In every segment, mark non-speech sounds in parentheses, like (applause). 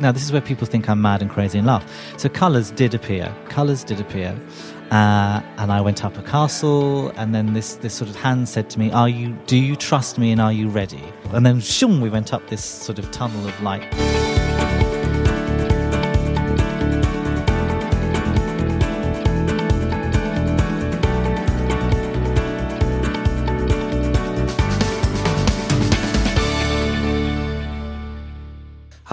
Now, this is where people think I'm mad and crazy and laugh. So, colours did appear. Colours did appear. Uh, and I went up a castle, and then this, this sort of hand said to me, "Are you? Do you trust me? And are you ready?" And then, shoom, we went up this sort of tunnel of light.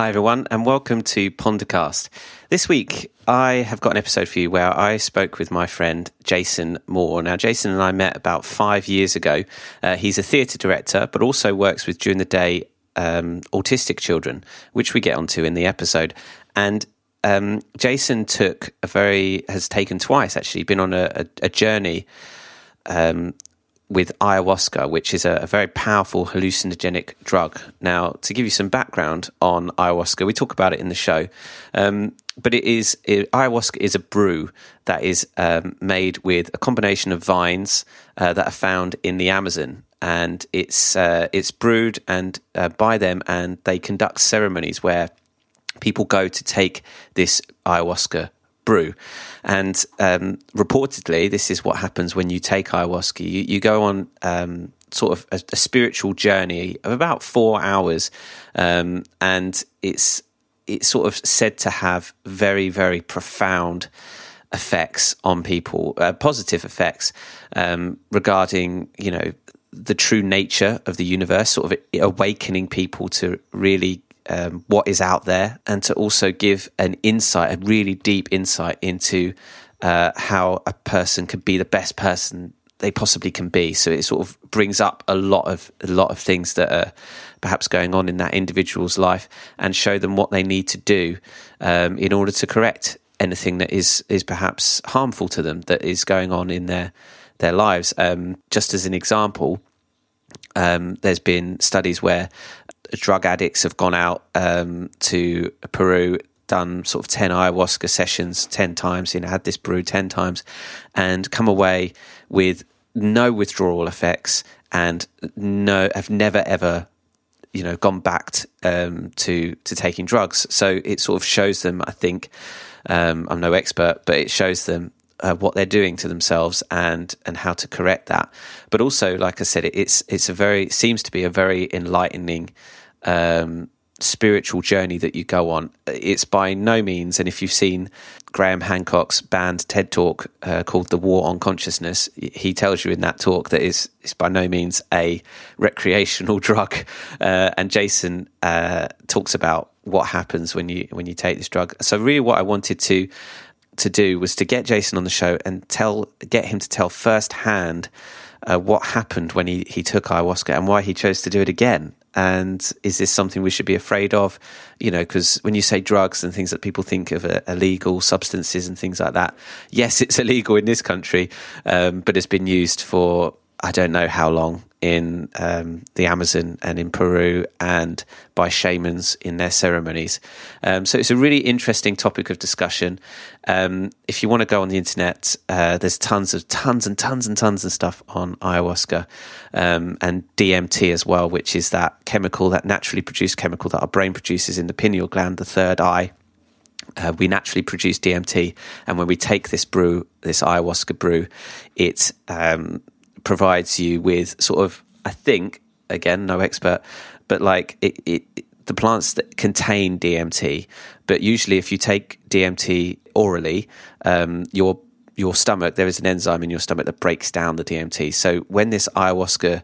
Hi, everyone, and welcome to Pondercast. This week, I have got an episode for you where I spoke with my friend Jason Moore. Now, Jason and I met about five years ago. Uh, he's a theatre director, but also works with during the day um, autistic children, which we get onto in the episode. And um, Jason took a very has taken twice actually been on a, a, a journey um, with ayahuasca, which is a, a, very powerful hallucinogenic drug. Now, to give you some background on ayahuasca, we talk about it in the show, um, but it is it, ayahuasca is a brew that is um, made with a combination of vines uh, that are found in the Amazon, and it's uh, it's brewed and uh, by them, and they conduct ceremonies where people go to take this ayahuasca brew. And um, reportedly, this is what happens when you take ayahuasca. You, you go on um, sort of a, a, spiritual journey of about four hours, um, and it's it's sort of said to have very very profound effects on people, uh, positive effects um, regarding you know the true nature of the universe, sort of awakening people to really um, what is out there and to also give an insight, a really deep insight into uh, how a person can be the best person they possibly can be. So it sort of brings up a lot of a lot of things that are perhaps going on in that individual's life and show them what they need to do um, in order to correct anything that is is perhaps harmful to them that is going on in their their lives. Um, just as an example, um, there's been studies where drug addicts have gone out um, to Peru, done sort of 10 ayahuasca sessions 10 times, you know, had this brew 10 times, and come away with no withdrawal effects and no, have never ever you know gone back t- um, to to taking drugs. So it sort of shows them. I think um, I'm no expert, but it shows them uh, what they're doing to themselves and and how to correct that. But also, like I said, it, it's it's a very seems to be a very enlightening um, spiritual journey that you go on. It's by no means, and if you've seen Graham Hancock's banned TED talk uh, called "The War on Consciousness," he tells you in that talk that is is by no means a recreational (laughs) drug. Uh, and Jason uh, talks about what happens when you when you take this drug. So really, what I wanted to to do was to get Jason on the show and tell get him to tell firsthand uh, what happened when he, he took ayahuasca and why he chose to do it again. And is this something we should be afraid of? You know, because when you say drugs and things that people think of illegal substances and things like that, yes, it's (laughs) illegal in this country, um, but it's been used for I don't know how long in um, the Amazon and in Peru and by shamans in their ceremonies. Um, so it's a really interesting topic of discussion. Um, if you want to go on the internet, uh, there's tons of tons and tons and tons of stuff on ayahuasca um, and DMT as well, which is that chemical, that naturally produced chemical that our brain produces in the pineal gland, the third eye. Uh, we naturally produce DMT, and when we take this brew, this ayahuasca brew, it um, provides you with sort of, I think, again, no expert, but like it, it, the plants that contain DMT. But usually, if you take DMT orally, um, your your stomach there is an enzyme in your stomach that breaks down the DMT. So when this ayahuasca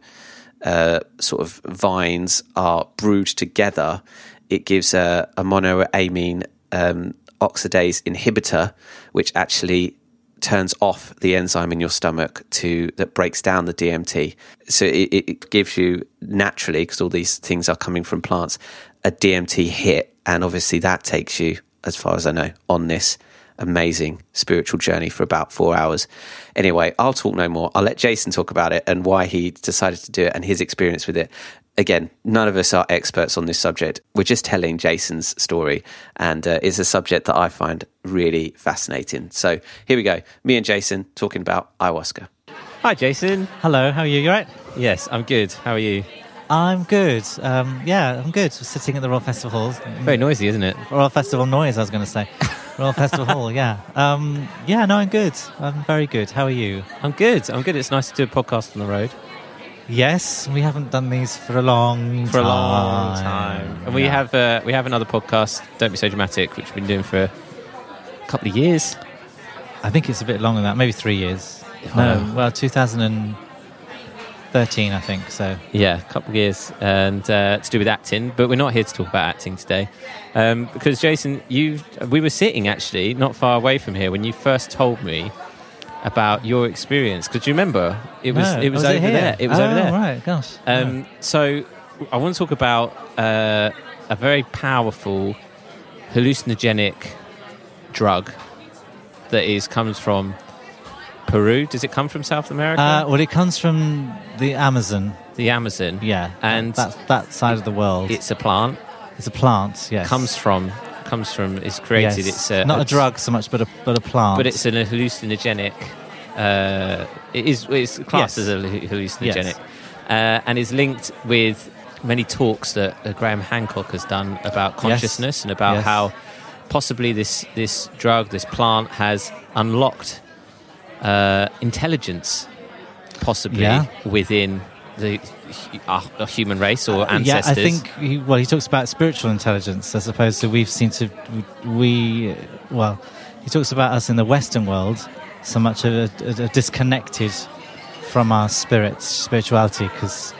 uh, sort of vines are brewed together, it gives a, a monoamine um, oxidase inhibitor, which actually turns off the enzyme in your stomach to that breaks down the DMT. So it, it gives you naturally, because all these things are coming from plants, a DMT hit, and obviously that takes you, as far as I know, on this amazing spiritual journey for about four hours. Anyway, I'll talk no more. I'll let Jason talk about it and why he decided to do it and his experience with it again, none of us are experts on this subject. We're just telling Jason's story, and uh, it's a subject that I find really fascinating. So here we go. Me and Jason talking about ayahuasca. Hi, Jason. Hello, how are you? You right? Yes, I'm good. How are you? I'm good. Um, yeah, I'm good. Sitting at the Royal Festival Hall. Very noisy, isn't it? Royal Festival noise, I was going to say. (laughs) Royal Festival Hall, yeah. Um, yeah, no, I'm good. I'm very good. How are you? I'm good. I'm good. It's nice to do a podcast on the road Yes, we haven't done these for a long for a long time, and we have uh, we have another podcast. Don't be so dramatic, which we've been doing for a couple of years. I think it's a bit longer than that, maybe three years. No, well, 2013, I think. So Yeah, a couple of years, and uh, to do with acting. But we're not here to talk about acting today, um, because Jason, you we were sitting actually not far away from here when you first told me about your experience. Because you remember it was No, it was, was over here? there. It was oh, over there. Right, gosh. Um, so I want to talk about uh, a very powerful hallucinogenic drug that is comes from Peru. Does it come from South America? Uh, well, it comes from the Amazon. the Amazon. Yeah, And that's that side of the world. It's a plant. It's a plant. Yes, Comes from comes from is created. Yes. It's a, not a drug so much, but a but a plant. but it's an hallucinogenic. Uh, it is it's classed Yes. as a hallu- hallucinogenic, uh, and is linked with many talks that uh, Graham Hancock has done about consciousness and about Yes. how possibly this this drug, this plant, has unlocked uh, intelligence, possibly Yeah. within the hu- our, our human race or Yeah. I think. He, well, he talks about spiritual intelligence as opposed to we've seen to we. Well, he talks about us in the Western world so much of a, a, disconnected from our spirits, spirituality, because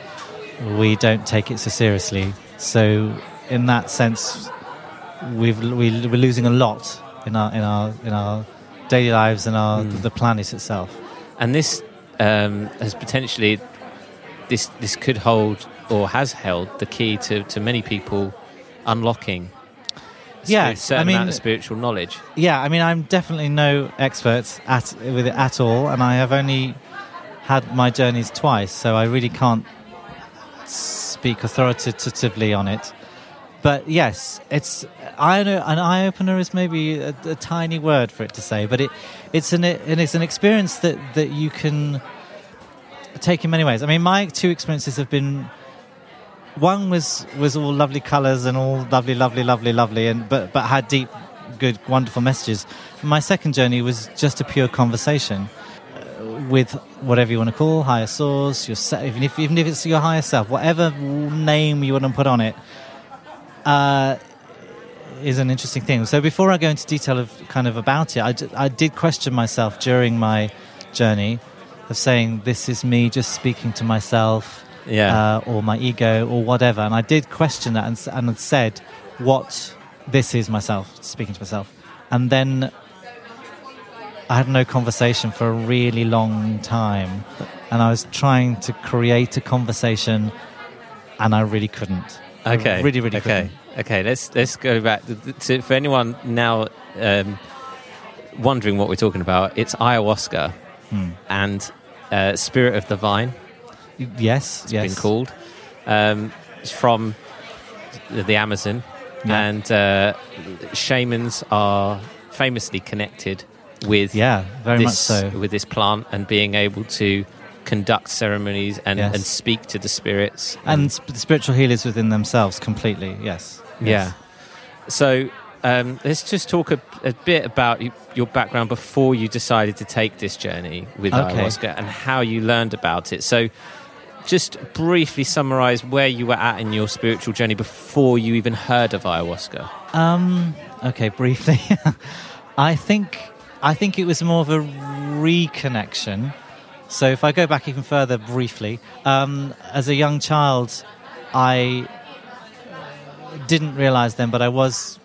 we don't take it so seriously. So, in that sense, we've we, we're losing a lot in our in our in our daily lives and our Mm. the planet itself. and this um, has potentially this this could hold or has held the key to, to many people unlocking Yeah, a certain I mean- amount of spiritual knowledge. Yeah, I mean, I'm definitely no expert at with it at all, and I have only had my journeys twice, so I really can't speak authoritatively on it. But yes, it's I know an eye opener is maybe a, a tiny word for it to say, but it it's an and it's an experience that that you can take in many ways. I mean, my two experiences have been one was was all lovely colours and all lovely, lovely, lovely, lovely, and but but had deep, good, wonderful messages. My second journey was just a pure conversation uh, with whatever you want to call higher source, yourself, even if even if it's your higher self, whatever name you want to put on it. Uh, is an interesting thing. So before I go into detail of kind of about it, I, d- I did question myself during my journey of saying this is me just speaking to myself Yeah. uh, or my ego or whatever. And I did question that and, and said, what this is myself, speaking to myself. And then I had no conversation for a really long time. And I was trying to create a conversation and I really couldn't. I okay. Really, really okay. couldn't. Okay. Let's let's go back for anyone now um, wondering what we're talking about. It's ayahuasca And uh, spirit of the vine. Yes, It's yes. been called. Um, it's from the, Amazon, Yeah. and uh, shamans are famously connected with Yeah, very much this so. with this plant and being able to conduct ceremonies and, Yes. and speak to the spirits. And sp- the spiritual healers within themselves completely, yes. yeah. So um, let's just talk a, a bit about your background before you decided to take this journey with Okay. ayahuasca and how you learned about it. So just briefly summarize where you were at in your spiritual journey before you even heard of ayahuasca. Um, okay, briefly. (laughs) I think I think it was more of a reconnection. So if I go back even further briefly, um, as a young child, I didn't realize then, but I was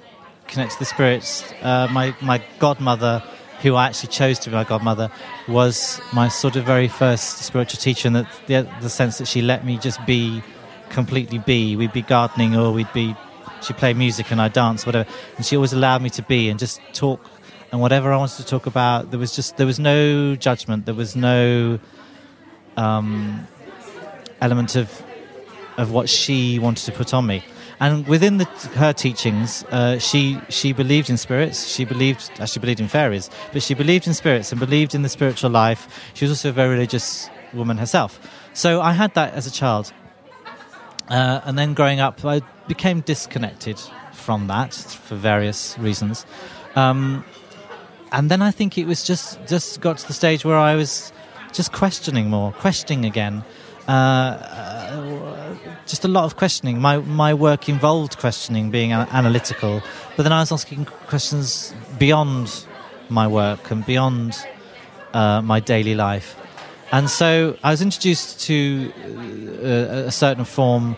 connected to the spirits. Uh, my my godmother, who I actually chose to be my godmother, was my sort of very first spiritual teacher, in that the, the sense that she let me just be completely be. We'd be gardening, or we'd be she played music and I danced, whatever, and she always allowed me to be and just talk. And whatever I wanted to talk about, there was just there was no judgment. There was no um, element of of what she wanted to put on me. And within the, her teachings, uh, she she believed in spirits. She believed actually believed in fairies, but she believed in spirits and believed in the spiritual life. She was also a very religious woman herself. So I had that as a child. Uh, and then growing up, I became disconnected from that for various reasons. Um, and then I think it was just just got to the stage where I was just questioning more, questioning again. Uh, uh, just a lot of questioning. My my work involved questioning, being a- analytical, but then I was asking questions beyond my work and beyond uh, my daily life. And so I was introduced to uh, a certain form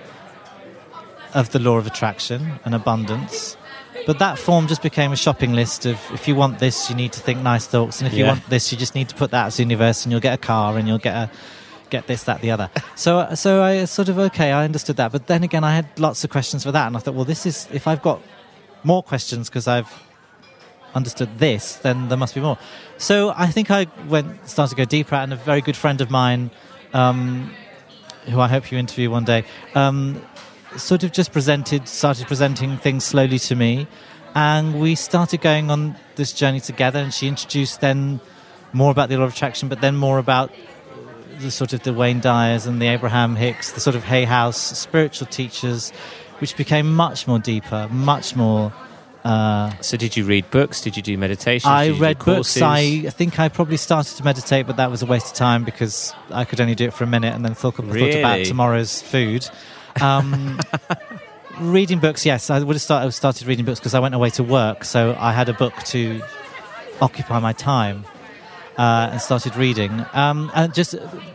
of the law of attraction and abundance. But that form just became a shopping list of if you want this, you need to think nice thoughts, and if you want this, you just need to put that as the universe, and you'll get a car, and you'll get a get this, that, the other. So, so I sort of okay, I understood that. But then again, I had lots of questions for that, and I thought, well, this is if I've got more questions because I've understood this, then there must be more. So I think I went started to go deeper, and a very good friend of mine, um, who I hope you interview one day, um, sort of just presented, started presenting things slowly to me, and we started going on this journey together. And she introduced then more about the law of attraction, but then more about the sort of the Wayne Dyers and the Abraham Hicks, the sort of Hay House spiritual teachers, which became much more deeper, much more. Uh, So, did you read books? Did you do meditation? I read books. I think I probably started to meditate, but that was a waste of time because I could only do it for a minute and then thought, thought about tomorrow's food. Um, (laughs) reading books, yes, I would have started reading books because I went away to work, so I had a book to occupy my time uh, and started reading. Um, and just,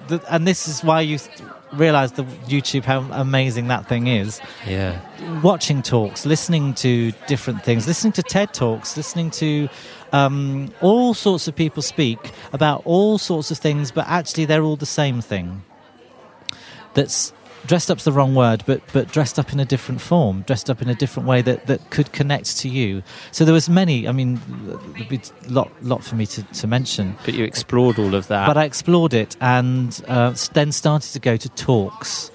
the, and this is why you realize the YouTube how amazing that thing is Yeah. watching talks, listening to different things, listening to TED talks, listening to um, all sorts of people speak about all sorts of things, but actually they're all the same thing. That's dressed up's the wrong word, but but dressed up in a different form, dressed up in a different way that, that could connect to you. So there was many. I mean, there'd be a lot lot for me to, to mention. But you explored all of that. But I explored it and uh, then started to go to talks,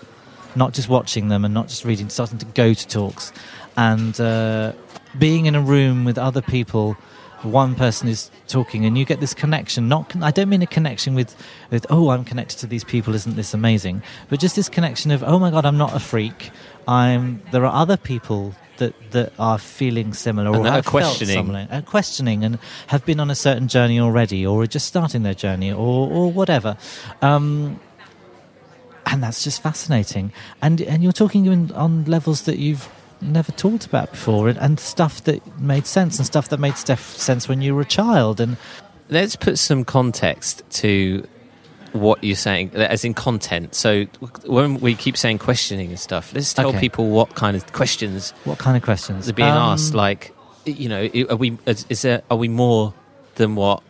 not just watching them and not just reading, starting to go to talks. And uh, being in a room with other people, one person is talking and you get this connection. Not, con- I don't mean a connection with, with, oh, I'm connected to these people, isn't this amazing? But just this connection of, oh my God, I'm not a freak. I'm, there are other people that, that are feeling similar And or that are felt questioning. similar uh, questioning and have been on a certain journey already, or are just starting their journey, or, or whatever. Um, and that's just fascinating. And and you're talking on levels that you've never talked about before, and, and stuff that made sense, and stuff that made stuff sense when you were a child. And Let's put some context to what you're saying, as in content. So, when we keep saying questioning and stuff, let's tell Okay. people what kind of questions what kind of questions are being Um, asked. Like, you know, are we is, there are we more than what?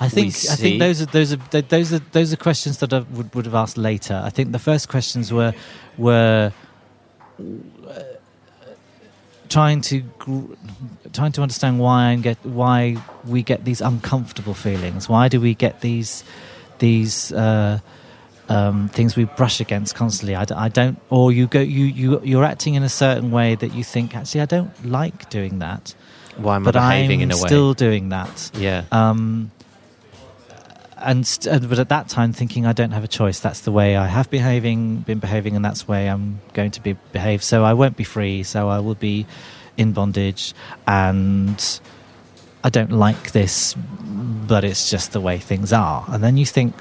I think I think those are those are those are those are questions that I would would have asked later. I think the first questions were were trying to gr- trying to understand why and get why we get these uncomfortable feelings. Why do we get these these uh, um, things we brush against constantly? I, d- I don't, or you go you you you're acting in a certain way that you think actually I don't like doing that, Why am but I behaving I'm in a way? still doing that. yeah. Um, and st- uh, but at that time, thinking I don't have a choice. That's the way I have behaving, been behaving, and that's the way I'm going to be behave. So I won't be free. So I will be in bondage, and I don't like this, but it's just the way things are. And then you think,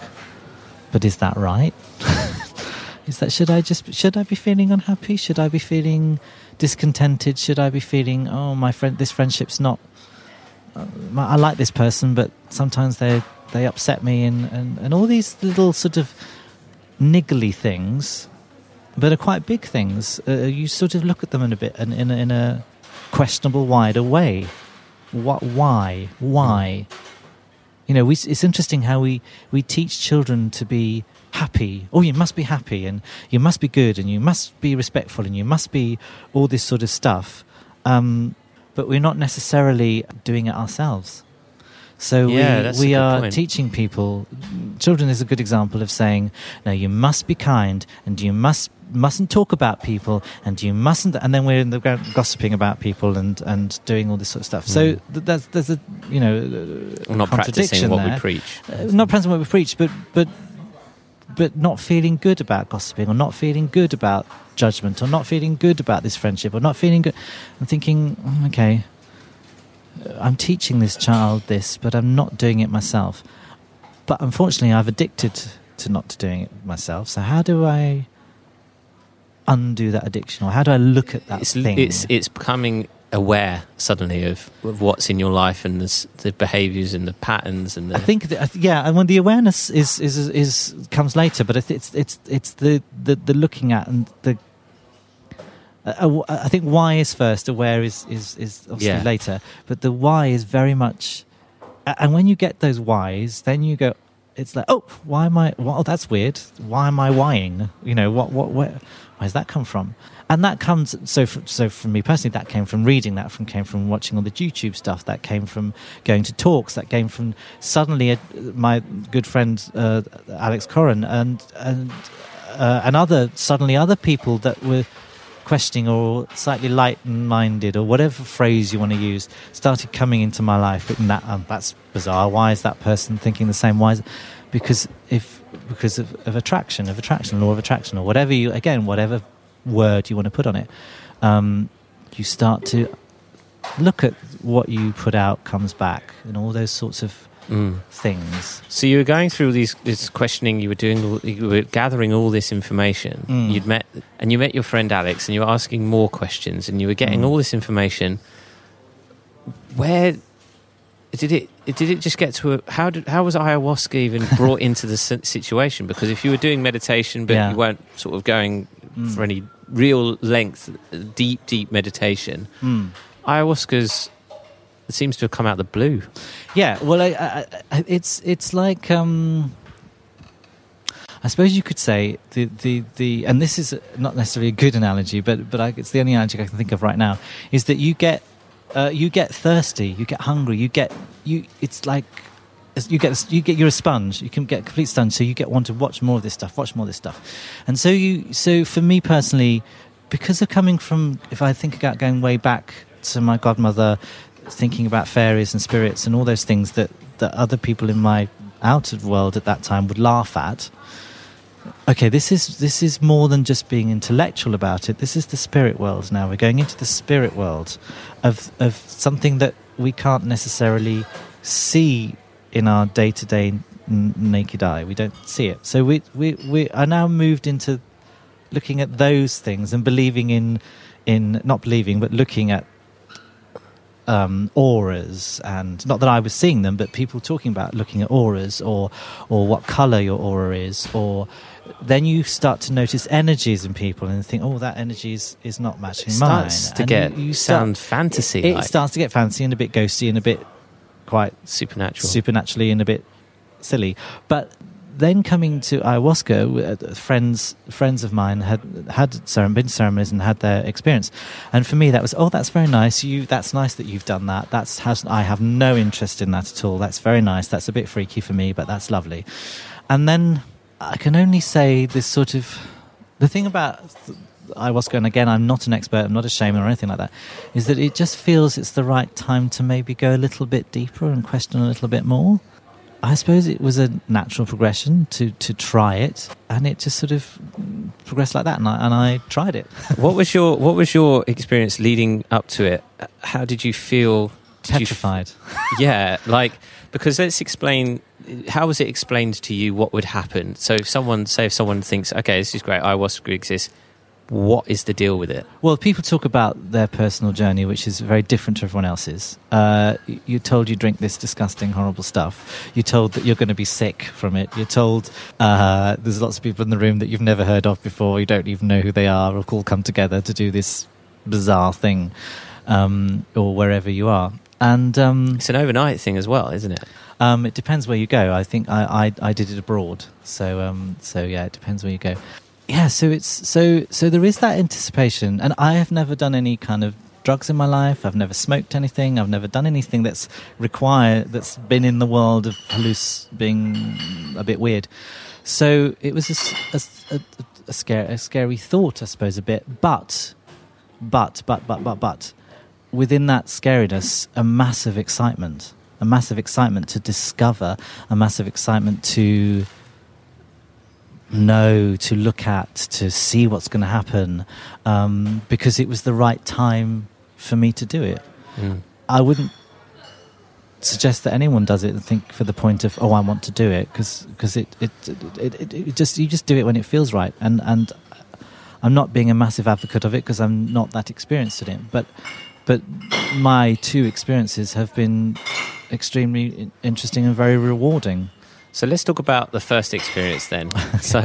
but is that right? (laughs) is that should I just should I be feeling unhappy? Should I be feeling discontented? Should I be feeling oh my friend this friendship's not I like this person, but sometimes they they upset me, and, and, and all these little sort of niggly things, but are quite big things. Uh, you sort of look at them in a bit in, in, a, in a questionable, wider way. What? Why? Why? You know, we, it's interesting how we, we teach children to be happy. Oh, you must be happy, and you must be good, and you must be respectful, and you must be all this sort of stuff. Um, but we're not necessarily doing it ourselves. So Yeah, we, we are point. teaching people. Children is a good example of saying, "No, you must be kind, and you must mustn't talk about people, and you mustn't." And then we're in the ground gossiping about people and and doing all this sort of stuff. So Mm. th- there's there's a you know We're not practicing what we preach. Uh, not practicing what we preach, but but but not feeling good about gossiping or not feeling good about judgment or not feeling good about this friendship or not feeling good. I'm thinking, "Mm, okay, I'm teaching this child this, but I'm not doing it myself. But unfortunately, I've addicted to not doing it myself. So how do I undo that addiction, or how do I look at that It's, thing? it's it's becoming aware suddenly of, of what's in your life and the, the behaviours and the patterns and the I think that, yeah, and when the awareness is is is comes later, but it's it's it's, it's the, the the looking at and the. Uh, uh, I think why is first, aware is is is obviously Yeah. later, but the why is very much. And when you get those whys, then you go. It's like, oh, why am I? Well, that's weird. Why am I whying? You know, what what where? Where's that come from? And that comes so for, so for me personally, that came from reading, that from came from watching all the YouTube stuff, that came from going to talks, that came from suddenly uh my good friend uh, Alex Corrin and and uh, and other suddenly other people that were questioning or slightly light-minded or whatever phrase you want to use started coming into my life and that um, that's bizarre. Why is that person thinking the same? Why is because if because of, of attraction of attraction law of attraction or whatever you again whatever word you want to put on it um, you start to look at what you put out comes back and all those sorts of Mm. things So you were going through these this questioning. You were doing. You were gathering all this information. Mm. You'd met and you met your friend Alex, and you were asking more questions, and you were getting Mm. all this information. Where did it? Did it just get to a? How did? How was ayahuasca even (laughs) brought into the situation? Because if you were doing meditation, but Yeah. you weren't sort of going Mm. for any real length, deep, deep meditation, Mm. ayahuasca's it seems to have come out of the blue. Yeah, well, I, I, it's it's like um, I suppose you could say the, the, the and this is not necessarily a good analogy, but but I, it's the only analogy I can think of right now is that you get uh, you get thirsty, you get hungry, you get you. It's like you get you get you're a sponge. You can get complete sponge, so you get want to watch more of this stuff, watch more of this stuff, and so you. So for me personally, because of coming from, if I think about going way back to my godmother, thinking about fairies and spirits and all those things that that other people in my outer world at that time would laugh at. Okay, this is this is more than just being intellectual about it. This is the spirit world now. We're going into the spirit world of of something that we can't necessarily see in our day to day naked eye. We don't see it. So we we we are now moved into looking at those things and believing in in not believing but looking at um, auras and not that I was seeing them, but people talking about looking at auras or or what color your aura is, or then you start to notice energies in people and think, oh, that energy is, is not matching It mine. starts to And get you, you start- sound fantasy It, starts to get fancy and a bit ghosty and a bit quite supernatural. supernaturally and a bit silly. But then coming to ayahuasca, uh, friends friends of mine had had been to ceremonies and had their experience, and for me that was oh that's very nice. You that's nice that you've done that. That's has I have no interest in that at all. That's very nice. That's a bit freaky for me, but that's lovely. And then I can only say this sort of the thing about ayahuasca, and again, I'm not an expert, I'm not a shaman or anything like that, is that it just feels it's the right time to maybe go a little bit deeper and question a little bit more. I suppose it was a natural progression to, to try it, and it just sort of progressed like that, and I, and I tried it. (laughs) what was your What was your experience leading up to it? How did you feel? Did you f- Petrified. (laughs) yeah, like because let's explain. How was it explained to you what would happen? So if someone, say, if someone thinks, okay, this is great, ayahuasca exists. What is the deal with it? Well, people talk about their personal journey, which is very different to everyone else's. Uh, you're told you drink this disgusting, horrible stuff. You're told that you're going to be sick from it. You're told uh, there's lots of people in the room that you've never heard of before. You don't even know who they are, or all come together to do this bizarre thing, um, or wherever you are. And um, It's an overnight thing as well, isn't it? um, it depends where you go. I think I, I, I did it abroad, so um, so yeah, it depends where you go. Yeah, so it's so so there is that anticipation, and I have never done any kind of drugs in my life. I've never smoked anything. I've never done anything that's required that's been in the world of halluc being a bit weird. So it was a, a a- a scare, a scary thought, I suppose, a bit. But, but, but, but, but, but, within that scariness, a massive excitement, a massive excitement to discover, a massive excitement to know, to look at, to see what's going to happen, um, because it was the right time for me to do it. Mm. I wouldn't suggest that anyone does it and think for the point of oh I want to do it because it it, it, it it just you just do it when it feels right and and I'm not being a massive advocate of it because I'm not that experienced in it but but my two experiences have been extremely interesting and very rewarding So let's talk about the first experience then. (laughs) so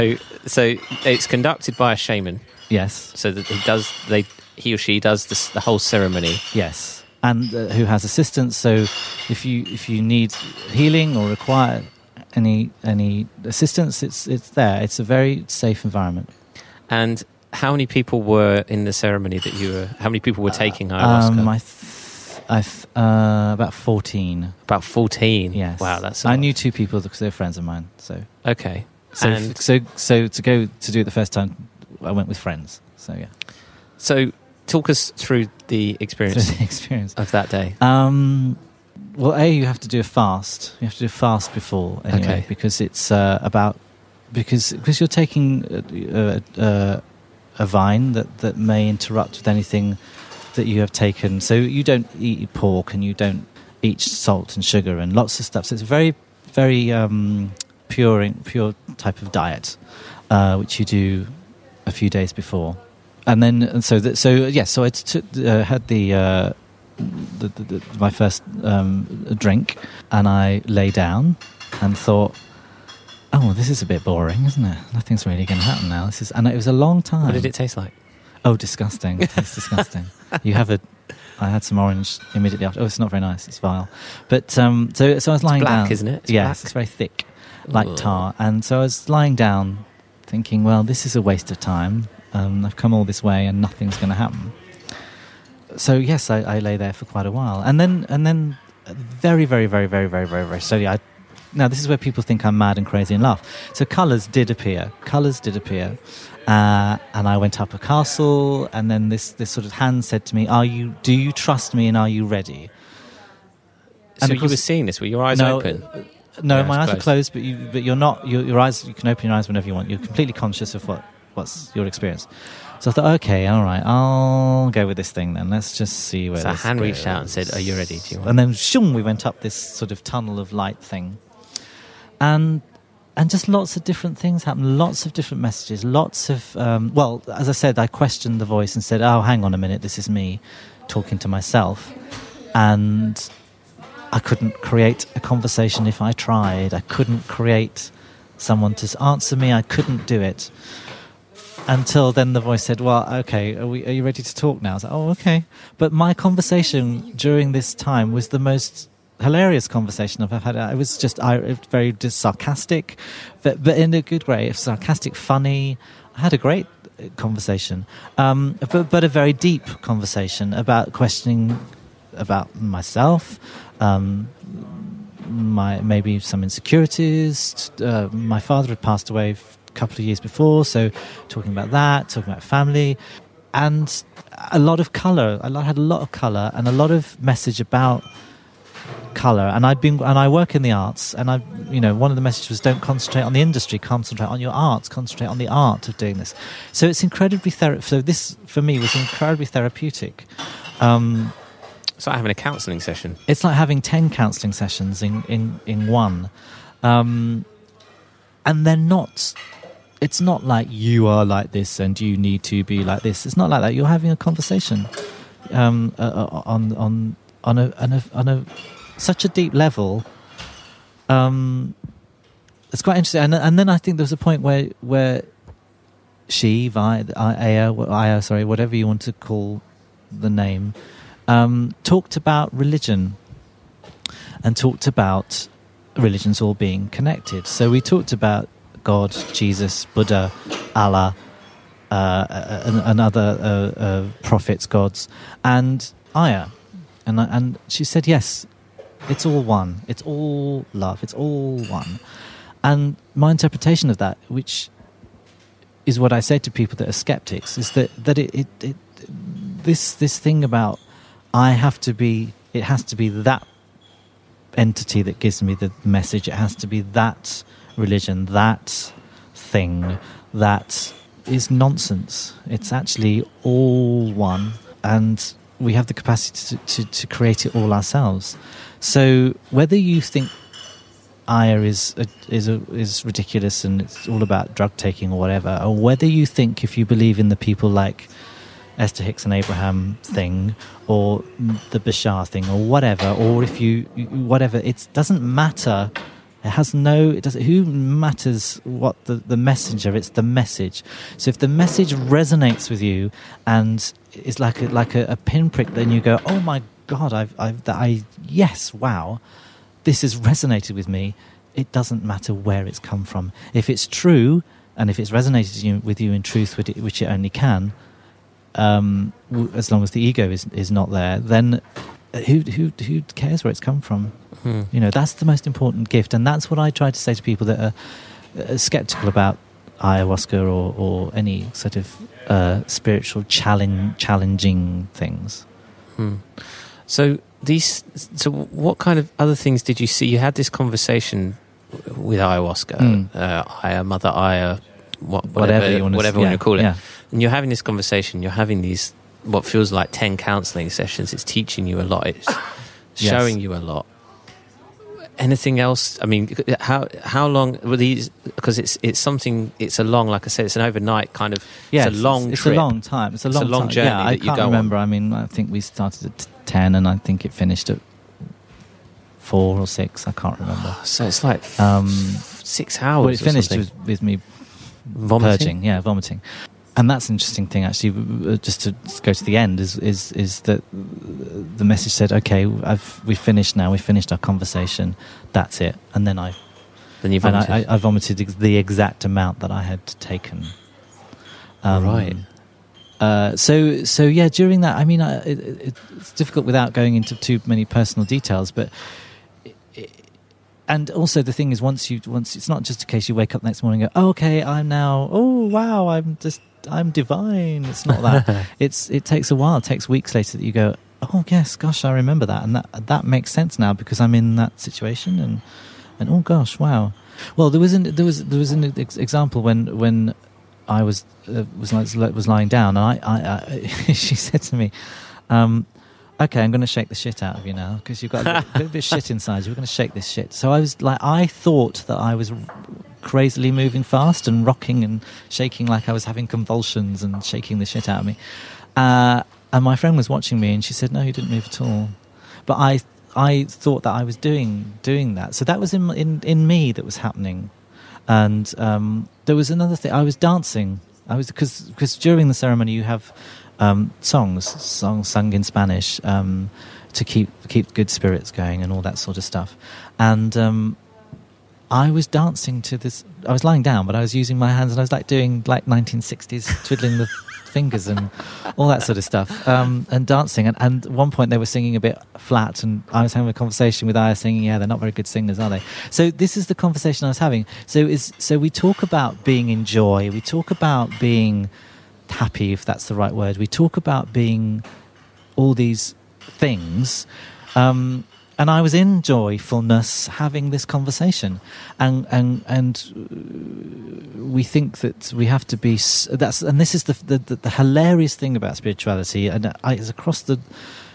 so it's conducted by a shaman. yes So that he does they he or she does this, the whole ceremony. yes and uh, who has assistance so if you if you need healing or require any any assistance it's it's there it's a very safe environment And how many people were in the ceremony that you were? How many people were taking ayahuasca? Um, I, th- I th- uh, about fourteen. About fourteen. Yes. Wow, that's. a I lot. knew two people because they're friends of mine. So, Okay. so, And- so, so to go to do it the first time, I went with friends. So yeah, So talk us through the experience the (laughs) experience. of that day. Um, well, a you have to do a fast. You have to do a fast before anyway Okay. because it's uh, about because because you're taking uh, uh, a vine that that may interrupt with anything that you have taken. So you don't eat pork and you don't eat salt and sugar and lots of stuff. So it's a very very um, pure pure type of diet uh, which you do a few days before. And then, and so, that, so yes, so I took, uh, had the, uh, the, the, the my first um, drink, and I lay down and thought, "Oh, this is a bit boring, isn't it? Nothing's really going to happen now." This is, and it was a long time. What did it taste like? Oh, disgusting! It's disgusting. (laughs) You have a. I had some orange immediately after. Oh, it's not very nice. It's vile. But um, so so I was lying down. black, down. isn't it? It's yes, black. it's very thick, like Ugh. tar. And so I was lying down, thinking, well, this is a waste of time. Um, I've come all this way and nothing's going to happen. So yes, I, I lay there for quite a while, and then and then very very very very very very very slowly. I now this is where people think I'm mad and crazy and laugh. So colours did appear. Colours did appear, uh, and I went up a castle, and then this this sort of hand said to me, "Are you? Do you trust me? And are you ready?" So And you were seeing this with your eyes no, open. uh, No, Yeah, my eyes are closed. but you but you're not. Your, your eyes. You can open your eyes whenever you want. You're completely conscious of what what's your experience. So I thought, okay, all right, I'll go with this thing then. Let's just see where. So a this hand reached out and said, "Are you ready? Do you want-" And then, shoom, we went up this sort of tunnel of light thing, and and just lots of different things happened. Lots of different messages. Lots of um, well, as I said, I questioned the voice and said, "Oh, hang on a minute, this is me talking to myself," and I couldn't create a conversation if I tried. I couldn't create someone to answer me. I couldn't do it until then. The voice said, "Well, okay, are, we, are you ready to talk now?" I was like, "Oh, okay." But my conversation during this time was the most hilarious conversation I've had. It was just very sarcastic, but, but in a good way. Sarcastic, funny. I had a great conversation, um, but, but a very deep conversation about questioning about myself, um, my maybe some insecurities. Uh, my father had passed away a couple of years before, so talking about that, talking about family, and a lot of color. I had a lot of color and a lot of message about color. And I'd been and I work in the arts, and I, you know, one of the messages was don't concentrate on the industry, concentrate on your arts, concentrate on the art of doing this. So it's incredibly thera- So this for me was incredibly therapeutic. Um, It's like having a counselling session. it's like having 10 counseling sessions in, in, in one. Um, and they're not, it's not like you are like this and you need to be like this. It's not like that. You're having a conversation um, uh, uh, on, on, on, a, on, a, on a, such a deep level. Um, it's quite interesting. And, and then I think there was a point where, where she, Vi, Aya, Aya, sorry, whatever you want to call the name, um, talked about religion and talked about religions all being connected. So we talked about God, Jesus, Buddha, Allah, uh, and, and other uh, uh, prophets, gods, and Aya. And, I- and she said, yes, it's all one. It's all love. It's all one. And my interpretation of that, which is what I say to people that are skeptics, is that, that it, it, it this this thing about I have to be it has to be that entity that gives me the message. It has to be that religion, that thing that is nonsense. It's actually all one, and we have the capacity to, to, to create it all ourselves. So whether you think Aya is a, is a, is ridiculous and it's all about drug taking or whatever, or whether you think if you believe in the people like Esther Hicks and Abraham thing, or the Bashar thing, or whatever, or if you whatever, it doesn't matter. It has no. It does. Who matters what the the messenger? It's the message. So if the message resonates with you and is like a, like a, a pinprick, then you go, oh my god, I've I've I yes, wow this has resonated with me, it doesn't matter where it's come from. If it's true, and if it's resonated with you in truth, which it only can, um, as long as the ego is, is not there, then who, who, who cares where it's come from? Hmm. You know, that's the most important gift. And that's what I try to say to people that are, are skeptical about ayahuasca or, or any sort of uh, spiritual challenge, challenging things. Hmm. So these. So, what kind of other things did you see? You had this conversation with ayahuasca, mm. uh, Aya, Mother Aya, what, whatever, whatever you want to, yeah, you call it. Yeah. And you're having this conversation. You're having these what feels like ten counselling sessions. It's teaching you a lot. It's (sighs) showing yes. you a lot. Anything else? I mean, how how long were these? Because it's it's something. It's a long, like I said, it's an overnight kind of. Yeah, it's a long. It's, it's a long time. It's a long, it's a long time. journey. Yeah, I can't remember. On. I mean, I think we started at 10 and I think it finished at four or six. I can't remember. (sighs) So it's like um, six hours. Well, it finished with, with, me vomiting? purging, yeah, vomiting. And that's an interesting thing, actually. Just to go to the end, is is is that the message said, "Okay, I've we finished now. We've finished our conversation. That's it." And then I, then you vomited. I, I, I, vomited the exact amount that I had taken. Um, right. Uh, so so yeah, during that, I mean, it, it's difficult without going into too many personal details, but. and also the thing is, once you once it's not just a case you wake up next morning and go, oh, okay, I'm now, oh wow, I'm just I'm divine. It's not that. (laughs) it's it takes a while. It takes weeks later that you go, oh yes, gosh, I remember that, and that that makes sense now because I'm in that situation, and and oh gosh, wow. Well, there was an there was there was an example when when I was uh, was like, was lying down, and I, I, I (laughs) she said to me, um, "Okay, I'm going to shake the shit out of you now because you've got a bit, bit, shit inside. you. We're going to shake this shit." So I was like, I thought that I was crazily moving fast and rocking and shaking like I was having convulsions and shaking the shit out of me. Uh, and my friend was watching me, and she said, "No, you didn't move at all." But I, I thought that I was doing doing that. So that was in in in me that was happening. And um, there was another thing. I was dancing. I was because during the ceremony you have um, songs, songs sung in Spanish um, to keep keep good spirits going and all that sort of stuff. And um, I was dancing to this. I was lying down, but I was using my hands and I was like doing like 1960s twiddling the (laughs) fingers and all that sort of stuff, um, and dancing. And, and, at one point they were singing a bit flat, and I was having a conversation with Aya, singing, "Yeah, they're not very good singers, are they?" So this is the conversation I was having. So is so we talk about being in joy, we talk about being happy, if that's the right word. We talk about being all these things. Um, and I was in joyfulness having this conversation, and and and we think that we have to be that's and this is the the, the, hilarious thing about spirituality, and it's across the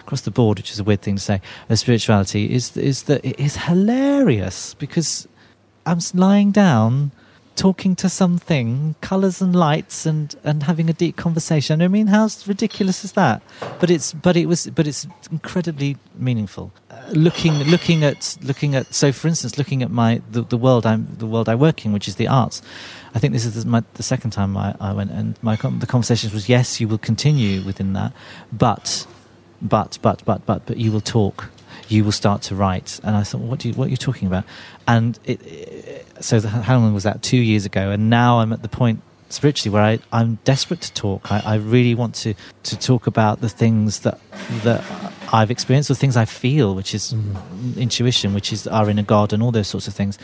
across the board, which is a weird thing to say. Spirituality is is that it is hilarious because I'm lying down talking to something, colours and lights, and, and having a deep conversation. I mean, how ridiculous is that? But it's but it was but it's incredibly meaningful. Uh, looking looking at looking at so for instance, looking at my the, the world I'm the world I work in, which is the arts. I think this is my, the second time I, I went, and my the conversation was yes, you will continue within that, but but but but but but you will talk you will start to write. And I thought, what, do you, what are you talking about? And it, so the, how long was that? Two years ago. And now I'm at the point spiritually where I, I'm desperate to talk. I, I really want to, to talk about the things that, that I've experienced, the things I feel, which is mm. intuition, which is our inner God and all those sorts of things.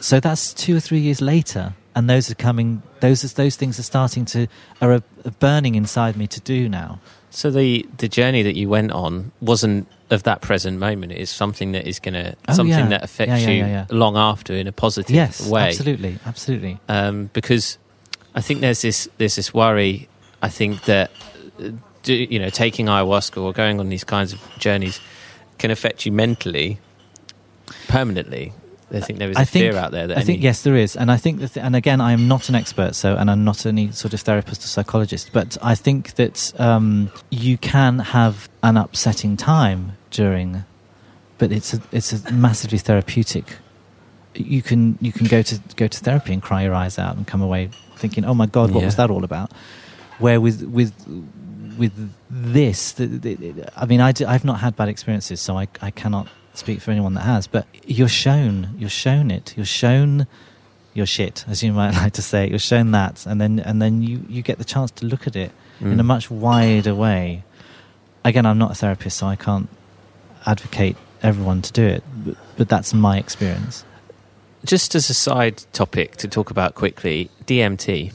So that's two or three years later. And those are coming, those, those things are starting to, are, are burning inside me to do now. So the, the journey that you went on wasn't of that present moment. is something that is going to oh, something yeah. that affects yeah, you long after in a positive yes, way. Absolutely, absolutely. Um, because I think there's this there's this worry. I think that do, you know taking ayahuasca or going on these kinds of journeys can affect you mentally permanently. I think there is a think, fear out there. That I any... think yes, there is, and I think that, th- and again, I am not an expert, so and I'm not any sort of therapist or psychologist, but I think that um, you can have an upsetting time during, but it's a, it's a massively therapeutic. You can you can go to go to therapy and cry your eyes out and come away thinking, "Oh my God, what yeah. was that all about?" Where with with with this, the, the, I mean, I have not had bad experiences, so I, I cannot speak for anyone that has. But you're shown, you're shown it, you're shown your shit, as you might (laughs) like to say. You're shown that, and then and then you you get the chance to look at it mm. in a mm. much wider way. Again, I'm not a therapist, so I can't advocate everyone to do it, but, but that's my experience. Just as a side topic to talk about quickly, DMT.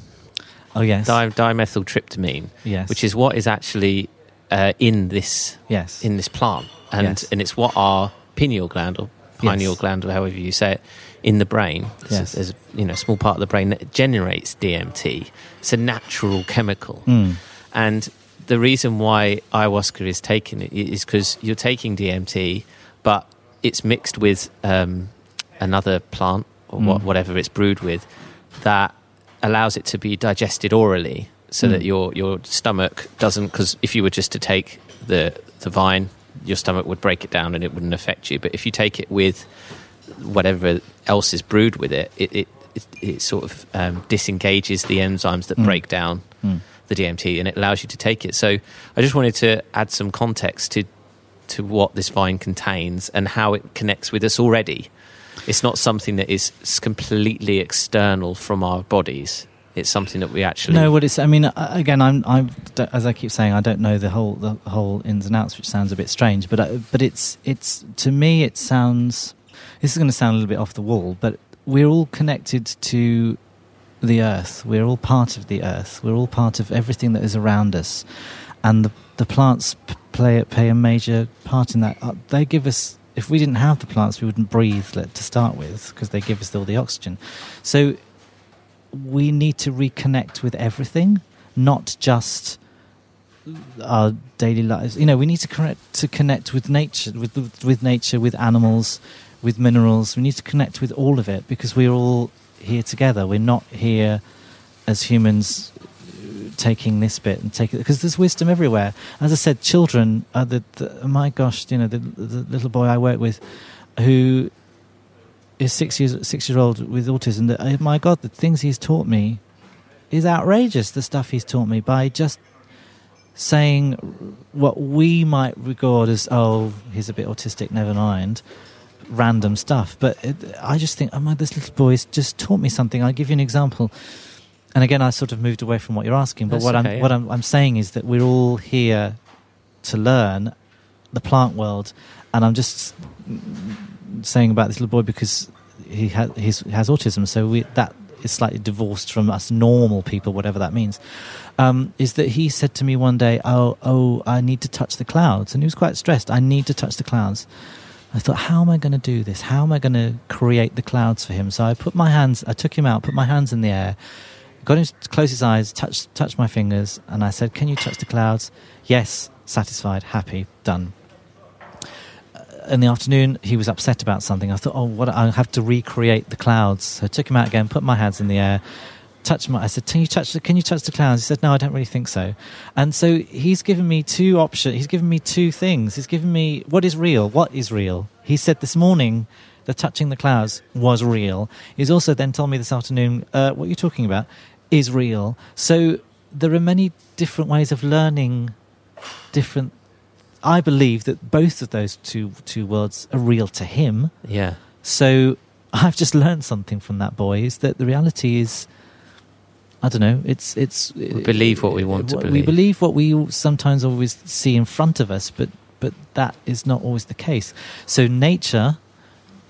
Oh yes, Di- dimethyltryptamine. Yes, which is what is actually uh, in this yes in this plant, and yes. and it's what our pineal gland or pineal yes. gland or however you say it in the brain. Yes. There's you know a small part of the brain that generates DMT. It's a natural chemical, mm. and the reason why ayahuasca is taken is because you're taking DMT, but it's mixed with um, another plant or mm. whatever it's brewed with that allows it to be digested orally so mm. that your your stomach doesn't because if you were just to take the the vine your stomach would break it down and it wouldn't affect you but if you take it with whatever else is brewed with it it it, it, it sort of um, disengages the enzymes that mm. break down mm. The DMT and it allows you to take it so I just wanted to add some context to to what this vine contains and how it connects with us already it's not something that is completely external from our bodies. It's something that we actually no. What it's I mean, again, I'm, I'm as I keep saying, I don't know the whole the whole ins and outs, which sounds a bit strange. But uh, but it's it's to me, it sounds. This is going to sound a little bit off the wall, but we're all connected to the earth. We're all part of the earth. We're all part of everything that is around us, and the the plants play play a major part in that. Uh, they give us if we didn't have the plants, we wouldn't breathe to start with because they give us all the oxygen. So we need to reconnect with everything, not just our daily lives. You know, we need to connect to connect with nature, with with nature, with animals, with minerals. We need to connect with all of it because we're all here together. We're not here as humans uh, taking this bit and take it because there's wisdom everywhere. As I said, children are the, the my gosh, you know, the, the, little boy I work with who is six years six year old with autism. That oh my God, the things he's taught me is outrageous. The stuff he's taught me by just saying what we might regard as oh he's a bit autistic, never mind random stuff. But it, I just think, oh my, this little boy's just taught me something. I'll give you an example and again, I sort of moved away from what you're asking, but That's what okay, I'm yeah. what I'm, I'm saying is that we're all here to learn the plant world, and I'm just saying about this little boy because he has he has autism, so we, that is slightly divorced from us normal people, whatever that means. Um, is that he said to me one day, "Oh, oh, I need to touch the clouds," and he was quite stressed. I need to touch the clouds. I thought, how am I going to do this? How am I going to create the clouds for him? So I put my hands, I took him out, put my hands in the air, got him to close his eyes, touch, touch my fingers, and I said, Can you touch the clouds? Yes, satisfied, happy, done. Uh, in the afternoon, he was upset about something. I thought, Oh, what? I have to recreate the clouds. So I took him out again, put my hands in the air, touched my. I said, "Can you touch? The, can you touch the clouds?" He said, "No, I don't really think so." And so he's given me two options. He's given me two things. He's given me what is real. What is real? He said this morning the touching the clouds was real. He's also then told me this afternoon, uh, what are talking about? is real. So there are many different ways of learning different I believe that both of those two two worlds are real to him. Yeah. So I've just learned something from that boy is that the reality is I don't know. It's it's we believe what we want to believe. We believe what we sometimes always see in front of us, but but that is not always the case. So nature,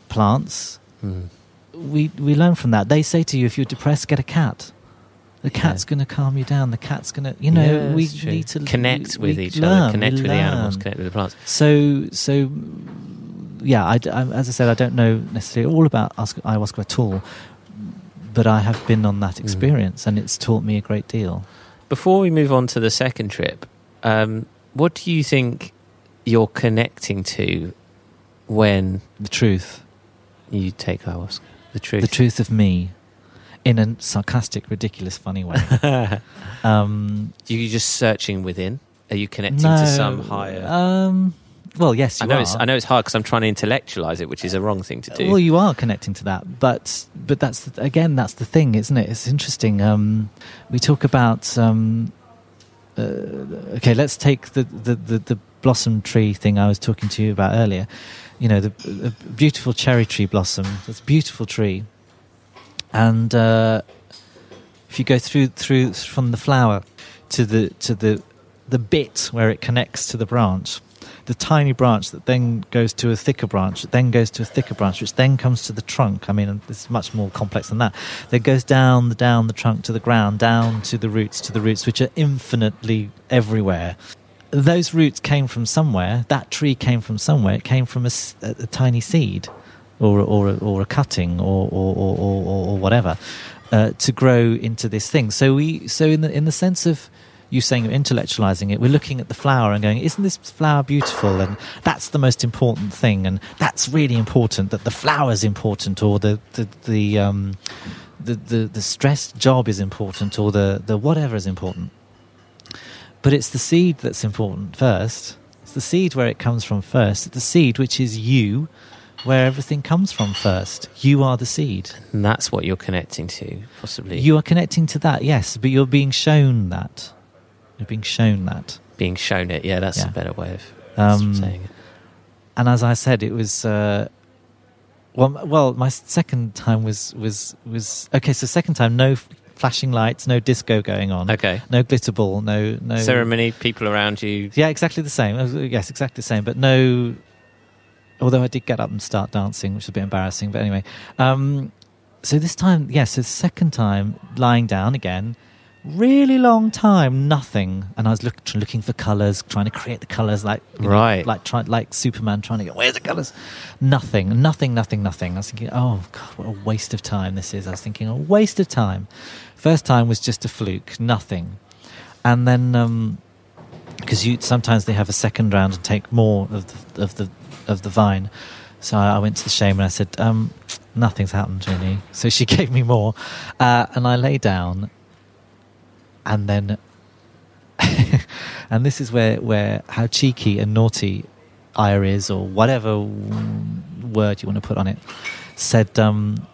plants, mm. we we learn from that. They say to you, if you're depressed, get a cat The cat's yeah. going to calm you down. The cat's going to, you know, yeah, we need to connect we, with we each learn, other, connect with learn. the animals, connect with the plants. So, so yeah, I, I, as I said, I don't know necessarily all about ayahuasca at all, but I have been on that mm. experience, mm. and it's taught me a great deal. Before we move on to the second trip, um, what do you think you're connecting to when the truth you take ayahuasca? The truth, the truth of me, in a sarcastic, ridiculous, funny way. (laughs) um, Are you just searching within? Are you connecting no, to some higher? Um, well, yes, I know are. It's, I know it's hard because I'm trying to intellectualize it, which is a wrong thing to do. Well, you are connecting to that, but but that's the, again that's the thing, isn't it? It's interesting. Um, we talk about um, uh, okay. Let's take the, the, the, the, blossom tree thing I was talking to you about earlier. You know, the, the beautiful cherry tree blossom. It's a beautiful tree, and uh, if you go through through from the flower to the to the the bit where it connects to the branch the tiny branch that then goes to a thicker branch, that then goes to a thicker branch, which then comes to the trunk. I mean, it's much more complex than that. That goes down the down the trunk to the ground, down to the roots, to the roots, which are infinitely everywhere. Those roots came from somewhere. That tree came from somewhere. It came from a, a, a tiny seed, or or or a cutting, or or or, or, or whatever, uh, to grow into this thing. So we so in the in the sense of you saying you're intellectualizing it, we're looking at the flower and going, isn't this flower beautiful? And that's the most important thing. And that's really important that the flower is important or the, the, the, um, the, the, the stressed job is important or the, the whatever is important. But it's the seed that's important first. It's the seed where it comes from first. It's the seed which is you, where everything comes from first. You are the seed. And that's what you're connecting to, possibly. You are connecting to that, yes, but you're being shown that. You're being shown that. Being shown it, yeah, that's yeah. a better way of um, saying it. And as I said, it was. Uh, well, well, my second time was was was okay. So second time, no flashing lights, no disco going on. Okay. No glitter ball, no no ceremony, people around you. Yeah, exactly the same. Uh, yes, exactly the same. But no. Although I did get up and start dancing, which was a bit embarrassing. But anyway, um, so this time, yes, the second time, lying down again, really long time, nothing. And I was look, looking for colors, trying to create the colors, like right, know, like try, like Superman trying to get where's the colors? Nothing, nothing, nothing, nothing. I was thinking, oh god, what a waste of time this is. I was thinking, a waste of time. First time was just a fluke, nothing. And then because um, you sometimes they have a second round and take more of the of the of the vine. So I, went to the shaman and I said, um, nothing's happened really. So she (laughs) gave me more, uh, and I lay down and then (laughs) and this is where where how cheeky and naughty Aya is, or whatever word you want to put on it, said, um,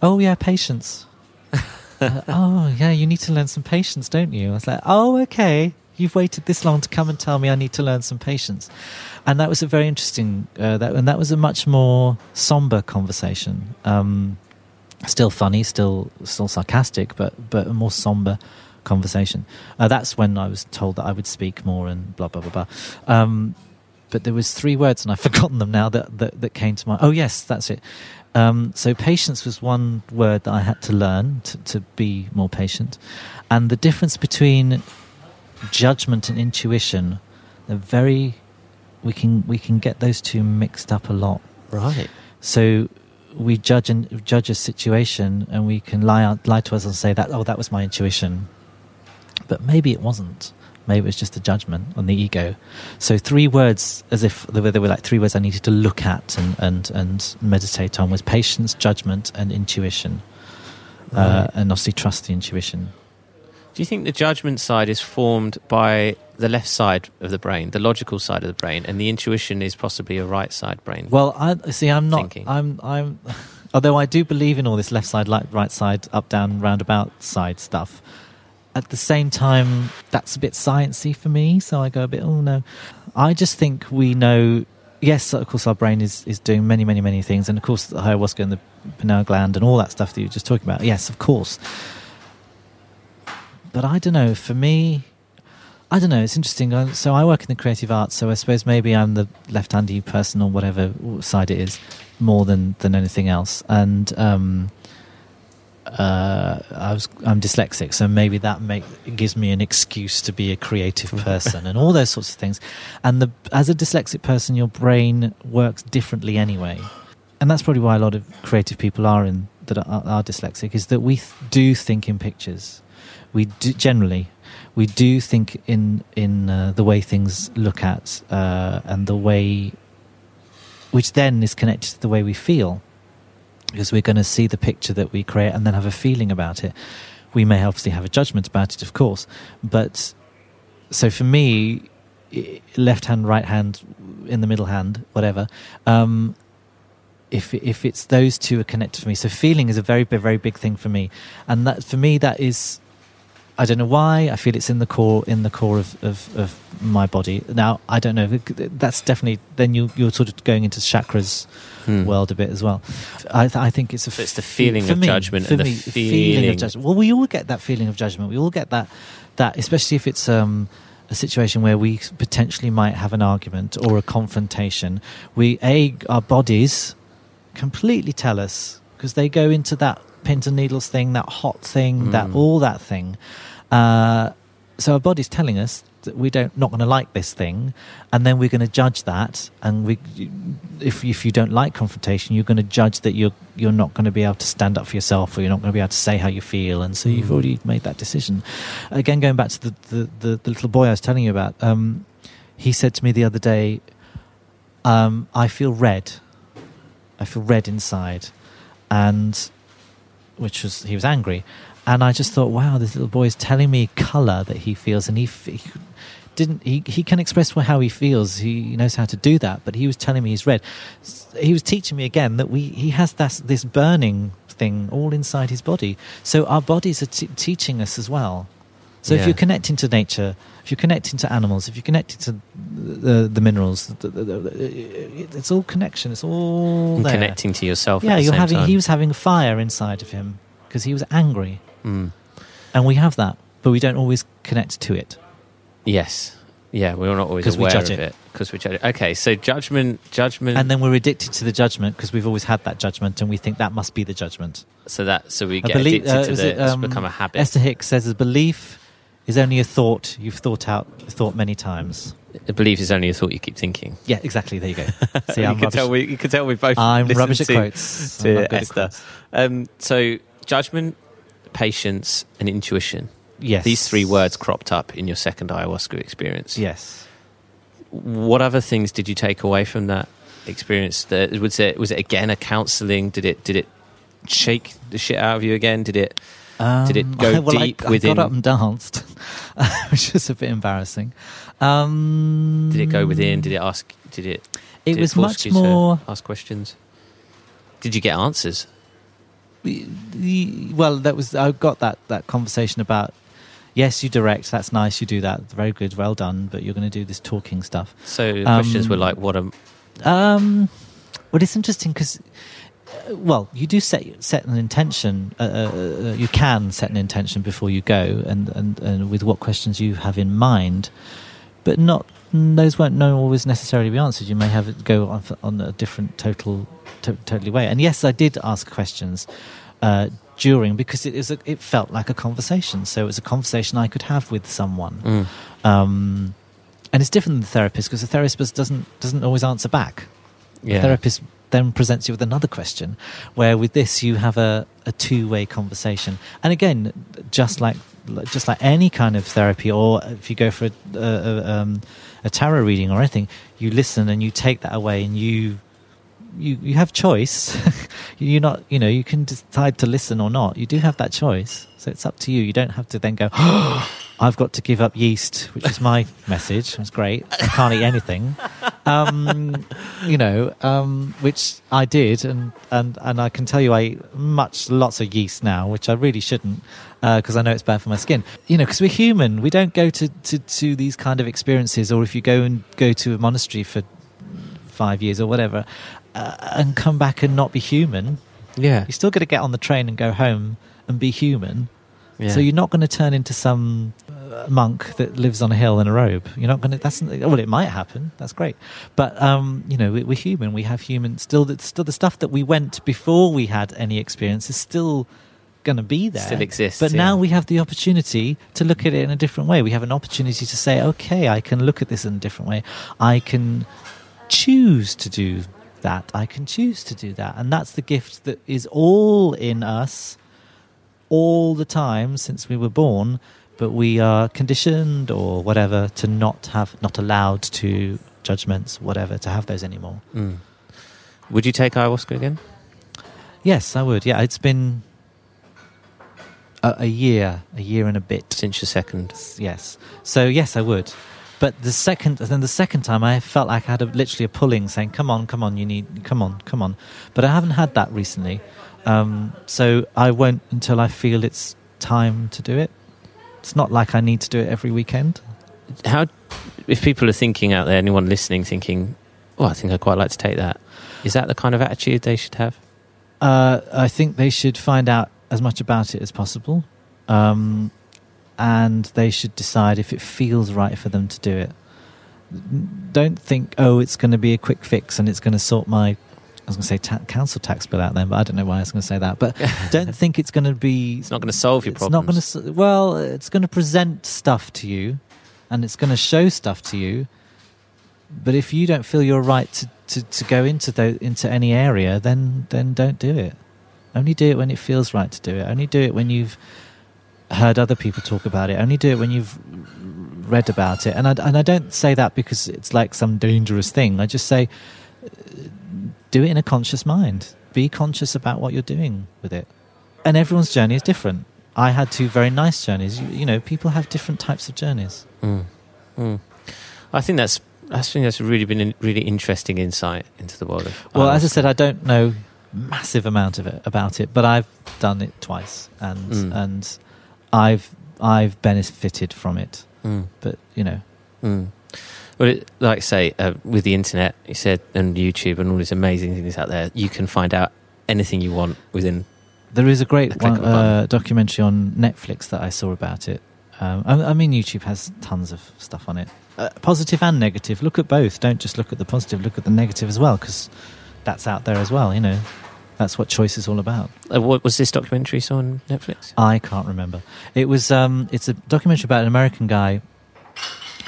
"Oh yeah, patience." (laughs) uh, oh yeah, you need to learn some patience, don't you? I was like, "Oh okay." You've waited this long to come and tell me I need to learn some patience, and that was a very interesting. Uh, that and that was a much more somber conversation. Um, still funny, still still sarcastic, but but more somber conversation. Uh, that's when I was told that I would speak more and blah blah blah blah. Um, but there was three words, and I've (laughs) forgotten them now that that, that came to mind. Oh yes, that's it. Um, so patience was one word that I had to learn to, to be more patient, and the difference between judgment and intuition, they're very. We can we can get those two mixed up a lot. Right. So we judge and judge a situation, and we can lie lie to us and say that oh that was my intuition, but maybe it wasn't. Maybe it was just a judgment on the ego. So three words, as if there were, they were like three words I needed to look at and, and, and meditate on, was patience, judgment, and intuition. Uh, right. Uh, and obviously trust the intuition. Do you think the judgment side is formed by the left side of the brain, the logical side of the brain, and the intuition is possibly a right side brain? Well, I see. I'm not. Thinking. I'm. I'm. (laughs) Although I do believe in all this left side, like right side, up, down, roundabout side stuff at the same time, that's a bit sciencey for me. So I go a bit, oh no. I just think we know. Yes, of course, our brain is, is doing many, many, many things, and of course, the ayahuasca and the pineal gland and all that stuff that you were just talking about. Yes, of course. But I don't know. For me, I don't know. It's interesting. So I work in the creative arts, so I suppose maybe I'm the left-handy person or whatever side it is, more than than anything else. And um, uh, I was I'm dyslexic, so maybe that make gives me an excuse to be a creative person and all those sorts of things. And the as a dyslexic person, your brain works differently anyway, and that's probably why a lot of creative people are in that are, are dyslexic is that we th- do think in pictures. We do, generally we do think in in uh, the way things look at uh, and the way which then is connected to the way we feel because we're going to see the picture that we create and then have a feeling about it. We may obviously have a judgment about it, of course, but so for me, left hand, right hand, in the middle hand, whatever. Um, if if it's those two are connected for me, so feeling is a very very big thing for me, and that for me that is I don't know why. I feel it's in the core in the core of, of, of my body. Now I don't know. That's definitely then you you're sort of going into chakras hmm. world a bit as well. I, I think it's a. So it's the feeling of me, judgment and me, the feeling, feeling, of judgment. Well, we all get that feeling of judgment. We all get that that especially if it's um, a situation where we potentially might have an argument or a confrontation. We a our bodies completely tell us because they go into that pins and needles thing, that hot thing, mm. that all that thing. Uh, so our body's telling us that we don't not going to like this thing, and then we're going to judge that. And we, if if you don't like confrontation, you're going to judge that you're you're not going to be able to stand up for yourself, or you're not going to be able to say how you feel, and so mm. you've hmm. already made that decision. Again, going back to the the, the, the little boy I was telling you about, um, he said to me the other day, um, "I feel red. I feel red inside," and which was he was angry, and I just thought, wow, this little boy is telling me color that he feels, and he, he didn't he, he can express how he feels. He knows how to do that. But he was telling me he's red. He was teaching me again that we he has this, this burning thing all inside his body. So our bodies are t- teaching us as well. So yeah. if you're connecting to nature if you're connecting to animals if you're connecting to the, the minerals the, the, it's all connection it's all connecting to yourself yeah you're having time. he was having fire inside of him because he was angry mm. and we have that but we don't always connect to it Yes. Yeah, we're not always aware of it because we judge it. Okay, so judgment, judgment, and then we're addicted to the judgment because we've always had that judgment, and we think that must be the judgment. So that so we get belief, addicted uh, to the, it, um, it's become a habit. Esther Hicks says a belief is only a thought you've thought out thought many times. A belief is only a thought you keep thinking. Yeah, exactly. There you go. (laughs) See, you, can tell we, you can tell we both. I'm rubbish at to, quotes. To Esther. Um, so judgment, patience, and intuition. Yes. These three words cropped up in your second ayahuasca experience. Yes. What other things did you take away from that experience? Was it was it again a counselling? Did it did it shake the shit out of you again? Did it um, did it go (laughs) well, deep I, within? I got up and danced, (laughs) which was a bit embarrassing. Um, did it go within? Did it ask? Did it? It was it much more ask questions. Did you get answers? well, that was I got that that conversation about yes, you direct. That's nice. You do that. Very good. Well done. But you're going to do this talking stuff. So the questions were um, like, what? Am- um, well, it's interesting because. Uh, well, you do set set an intention. Uh, uh, uh, you can set an intention before you go, and, and, and with what questions you have in mind, but not those won't always necessarily be answered. You may have it go on, on a different total to, totally way. And yes, I did ask questions uh, during because it is a, it felt like a conversation. So it was a conversation I could have with someone. Mm. Um, and it's different than the therapist because the therapist doesn't doesn't always answer back. Yeah. The therapist then presents you with another question, where with this you have a, a two way conversation. And again, just like just like any kind of therapy, or if you go for a, a, um, a tarot reading or anything, you listen and you take that away and you you, you have choice. (laughs) you're not, you know, you can decide to listen or not. You do have that choice. So it's up to you. You don't have to then go, (gasps) oh, I've got to give up yeast, which is my (laughs) message. It's great. I can't eat anything. Um, you know, um, which I did. And, and, and I can tell you I eat much, lots of yeast now, which I really shouldn't because uh, I know it's bad for my skin. You know, because we're human. We don't go to, to, to these kind of experiences, or if you go and go to a monastery for five years or whatever, uh, and come back and not be human. Yeah, you're still going to get on the train and go home and be human. Yeah. So you're not going to turn into some monk that lives on a hill in a robe. You're not going to. That's well, it might happen. That's great, but um, you know, we, are human. We have human. Still, the, still the stuff that we went before we had any experience is still going to be there. Still exists. But yeah. now we have the opportunity to look at it in a different way. We have an opportunity to say, okay, I can look at this in a different way. I can choose to do that. I can choose to do that. And that's the gift that is all in us all the time since we were born, but we are conditioned or whatever to not have, not allowed to judgments, whatever, to have those anymore. Mm. Would you take ayahuasca again? Yes, I would. Yeah, it's been a, a, year, a year and a bit since your second. Yes, so yes, I would. But the second, then the second time, I felt like I had a, literally a pulling, saying, "Come on, come on, you need, come on, come on." But I haven't had that recently, um, so I won't until I feel it's time to do it. It's not like I need to do it every weekend. How, if people are thinking out there, anyone listening, thinking, "Oh, I think I'd quite like to take that," is that the kind of attitude they should have? Uh, I think they should find out as much about it as possible. Um, and they should decide if it feels right for them to do it. Don't think, oh, it's going to be a quick fix and it's going to sort my, I was going to say ta- council tax bill out then, but I don't know why I was going to say that. But (laughs) don't think it's going to be. It's not going to solve your problem. it's. Not going to. Well, it's going to present stuff to you, and it's going to show stuff to you. But if you don't feel you're right to, to, to go into the, into any area, then then don't do it. Only do it when it feels right to do it. Only do it when you've heard other people talk about it. Only do it when you've read about it. And I, and I don't say that because it's like some dangerous thing. I just say do it in a conscious mind. Be conscious about what you're doing with it. And everyone's journey is different. I had two very nice journeys. You, you know, people have different types of journeys. Mm. Mm. I think that's I think that's really been a really interesting insight into the world of. Well, as I said, I don't know massive amount of it about it, but I've done it twice, and mm. and I've I've benefited from it. Mm. But you know, mm. Well, it, like I say, uh, with the internet, you said, and YouTube and all these amazing things out there, you can find out anything you want within. There is a great a one, uh, documentary on Netflix that I saw about it. Um, I, I, mean, YouTube has tons of stuff on it, uh, positive and negative. Look at both. Don't just look at the positive. Look at the negative as well, because that's out there as well. You know. That's what choice is all about. Uh, what was this documentary saw on Netflix? I can't remember. It was. Um, it's a documentary about an American guy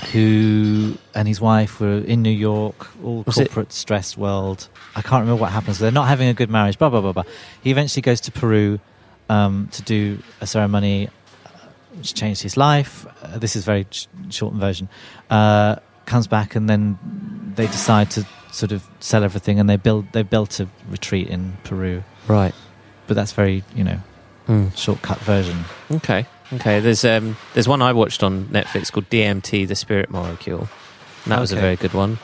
who and his wife were in New York, all was corporate, it? stressed world. I can't remember what happens. They're not having a good marriage. Blah blah blah blah. He eventually goes to Peru um, to do a ceremony uh, which changed his life. Uh, this is very sh- shortened version. Uh, comes back and then they decide to sort of sell everything, and they build they built a retreat in Peru. Right. But that's very you know mm. shortcut version. Okay. Okay. There's um there's one I watched on Netflix called DMT: The Spirit Molecule. And that okay. was a very good one,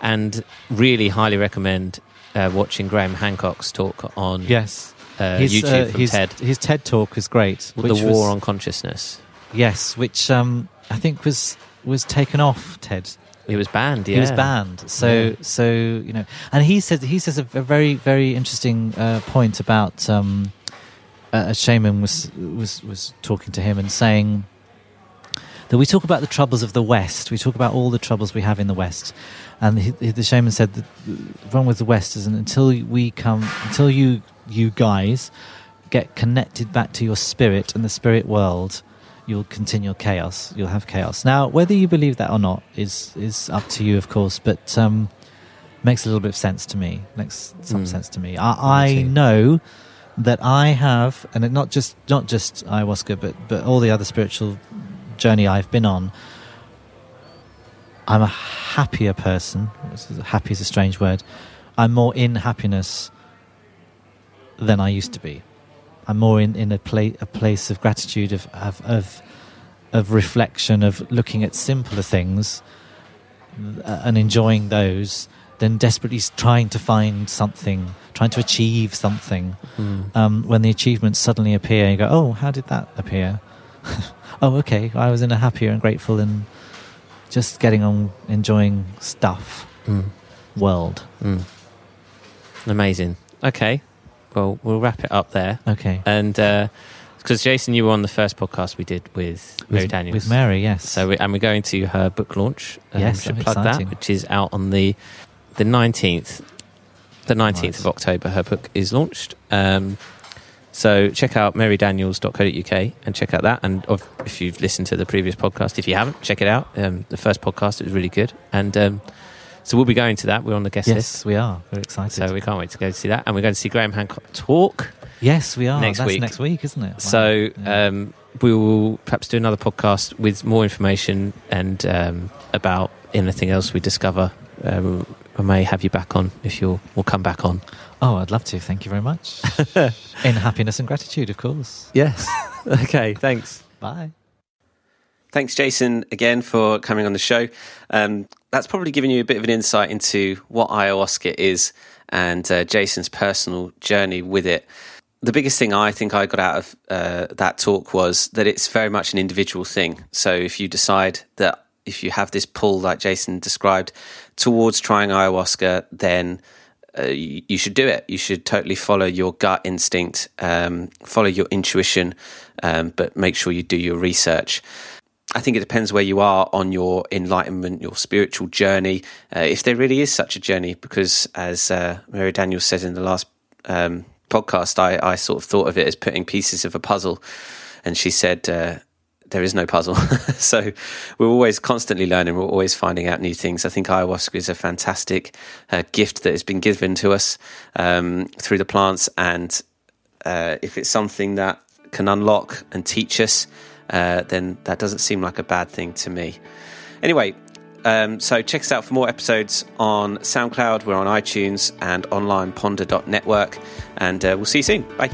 and really highly recommend uh, watching Graham Hancock's talk on yes uh, his, YouTube uh, from his, TED. His TED talk is great. the War was, on Consciousness. Yes, which um, I think was was taken off TED he was banned. Yeah. He was banned. So yeah. so you know, and he says he says a, a very very interesting uh, point about um, a shaman was was was talking to him and saying that we talk about the troubles of the West. We talk about all the troubles we have in the West, and he, the shaman said that the wrong with the West is until we come until you you guys get connected back to your spirit and the spirit world you'll continue chaos. You'll have chaos. Now, whether you believe that or not is is up to you, of course. But um, makes a little bit of sense to me. Makes some mm. sense to me. I, I know that I have, and not just not just ayahuasca, but but all the other spiritual journey I've been on. I'm a happier person. Happy is a strange word. I'm more in happiness than I used to be. I'm more in, in a, pla- a place of gratitude, of, of, of, of reflection, of looking at simpler things uh, and enjoying those than desperately trying to find something, trying to achieve something. Mm. Um, when the achievements suddenly appear, you go, oh, how did that appear? (laughs) oh, okay, I was in a happier and grateful and just getting on enjoying stuff mm. world. Mm. Amazing. Okay, well, we'll wrap it up there. Okay. And because uh, Jason, you were on the first podcast we did with Mary with, Daniels. With Mary, yes. So, we, and we're going to her book launch. Um, yes, should plug exciting. that, which is out on the the nineteenth. The nineteenth right. of October, her book is launched. Um, So check out marydaniels.co.uk and check out that. And if you've listened to the previous podcast, if you haven't, check it out. Um, the first podcast it was really good, and um, so we'll be going to that. We're on the guest yes, list. Yes, we are. We're excited. So we can't wait to go see that, and we're going to see Graham Hancock talk. Yes, we are. Next That's week. Next week, isn't it? Wow. So yeah. um, we will perhaps do another podcast with more information and um, about anything else we discover. Um, I may have you back on if you'll. We'll come back on. Oh, I'd love to. Thank you very much. (laughs) In happiness and gratitude, of course. Yes. (laughs) okay. Thanks. Bye. Thanks, Jason, again for coming on the show. Um, that's probably given you a bit of an insight into what ayahuasca is and uh, Jason's personal journey with it. The biggest thing I think I got out of uh, that talk was that it's very much an individual thing. So if you decide that if you have this pull, like Jason described, towards trying ayahuasca, then uh, you, should do it. You should totally follow your gut instinct, um, follow your intuition, um, but make sure you do your research. I think it depends where you are on your enlightenment, your spiritual journey, uh, if there really is such a journey. Because as uh, Mary Daniels said in the last um, podcast, I, I, sort of thought of it as putting pieces of a puzzle, and she said uh, there is no puzzle. (laughs) so we're always constantly learning. We're always finding out new things. I think ayahuasca is a fantastic uh, gift that has been given to us um, through the plants, and uh, if it's something that can unlock and teach us uh, then that doesn't seem like a bad thing to me. Anyway, um, so check us out for more episodes on SoundCloud. We're on iTunes and online ponder.network. And uh, we'll see you soon. Bye.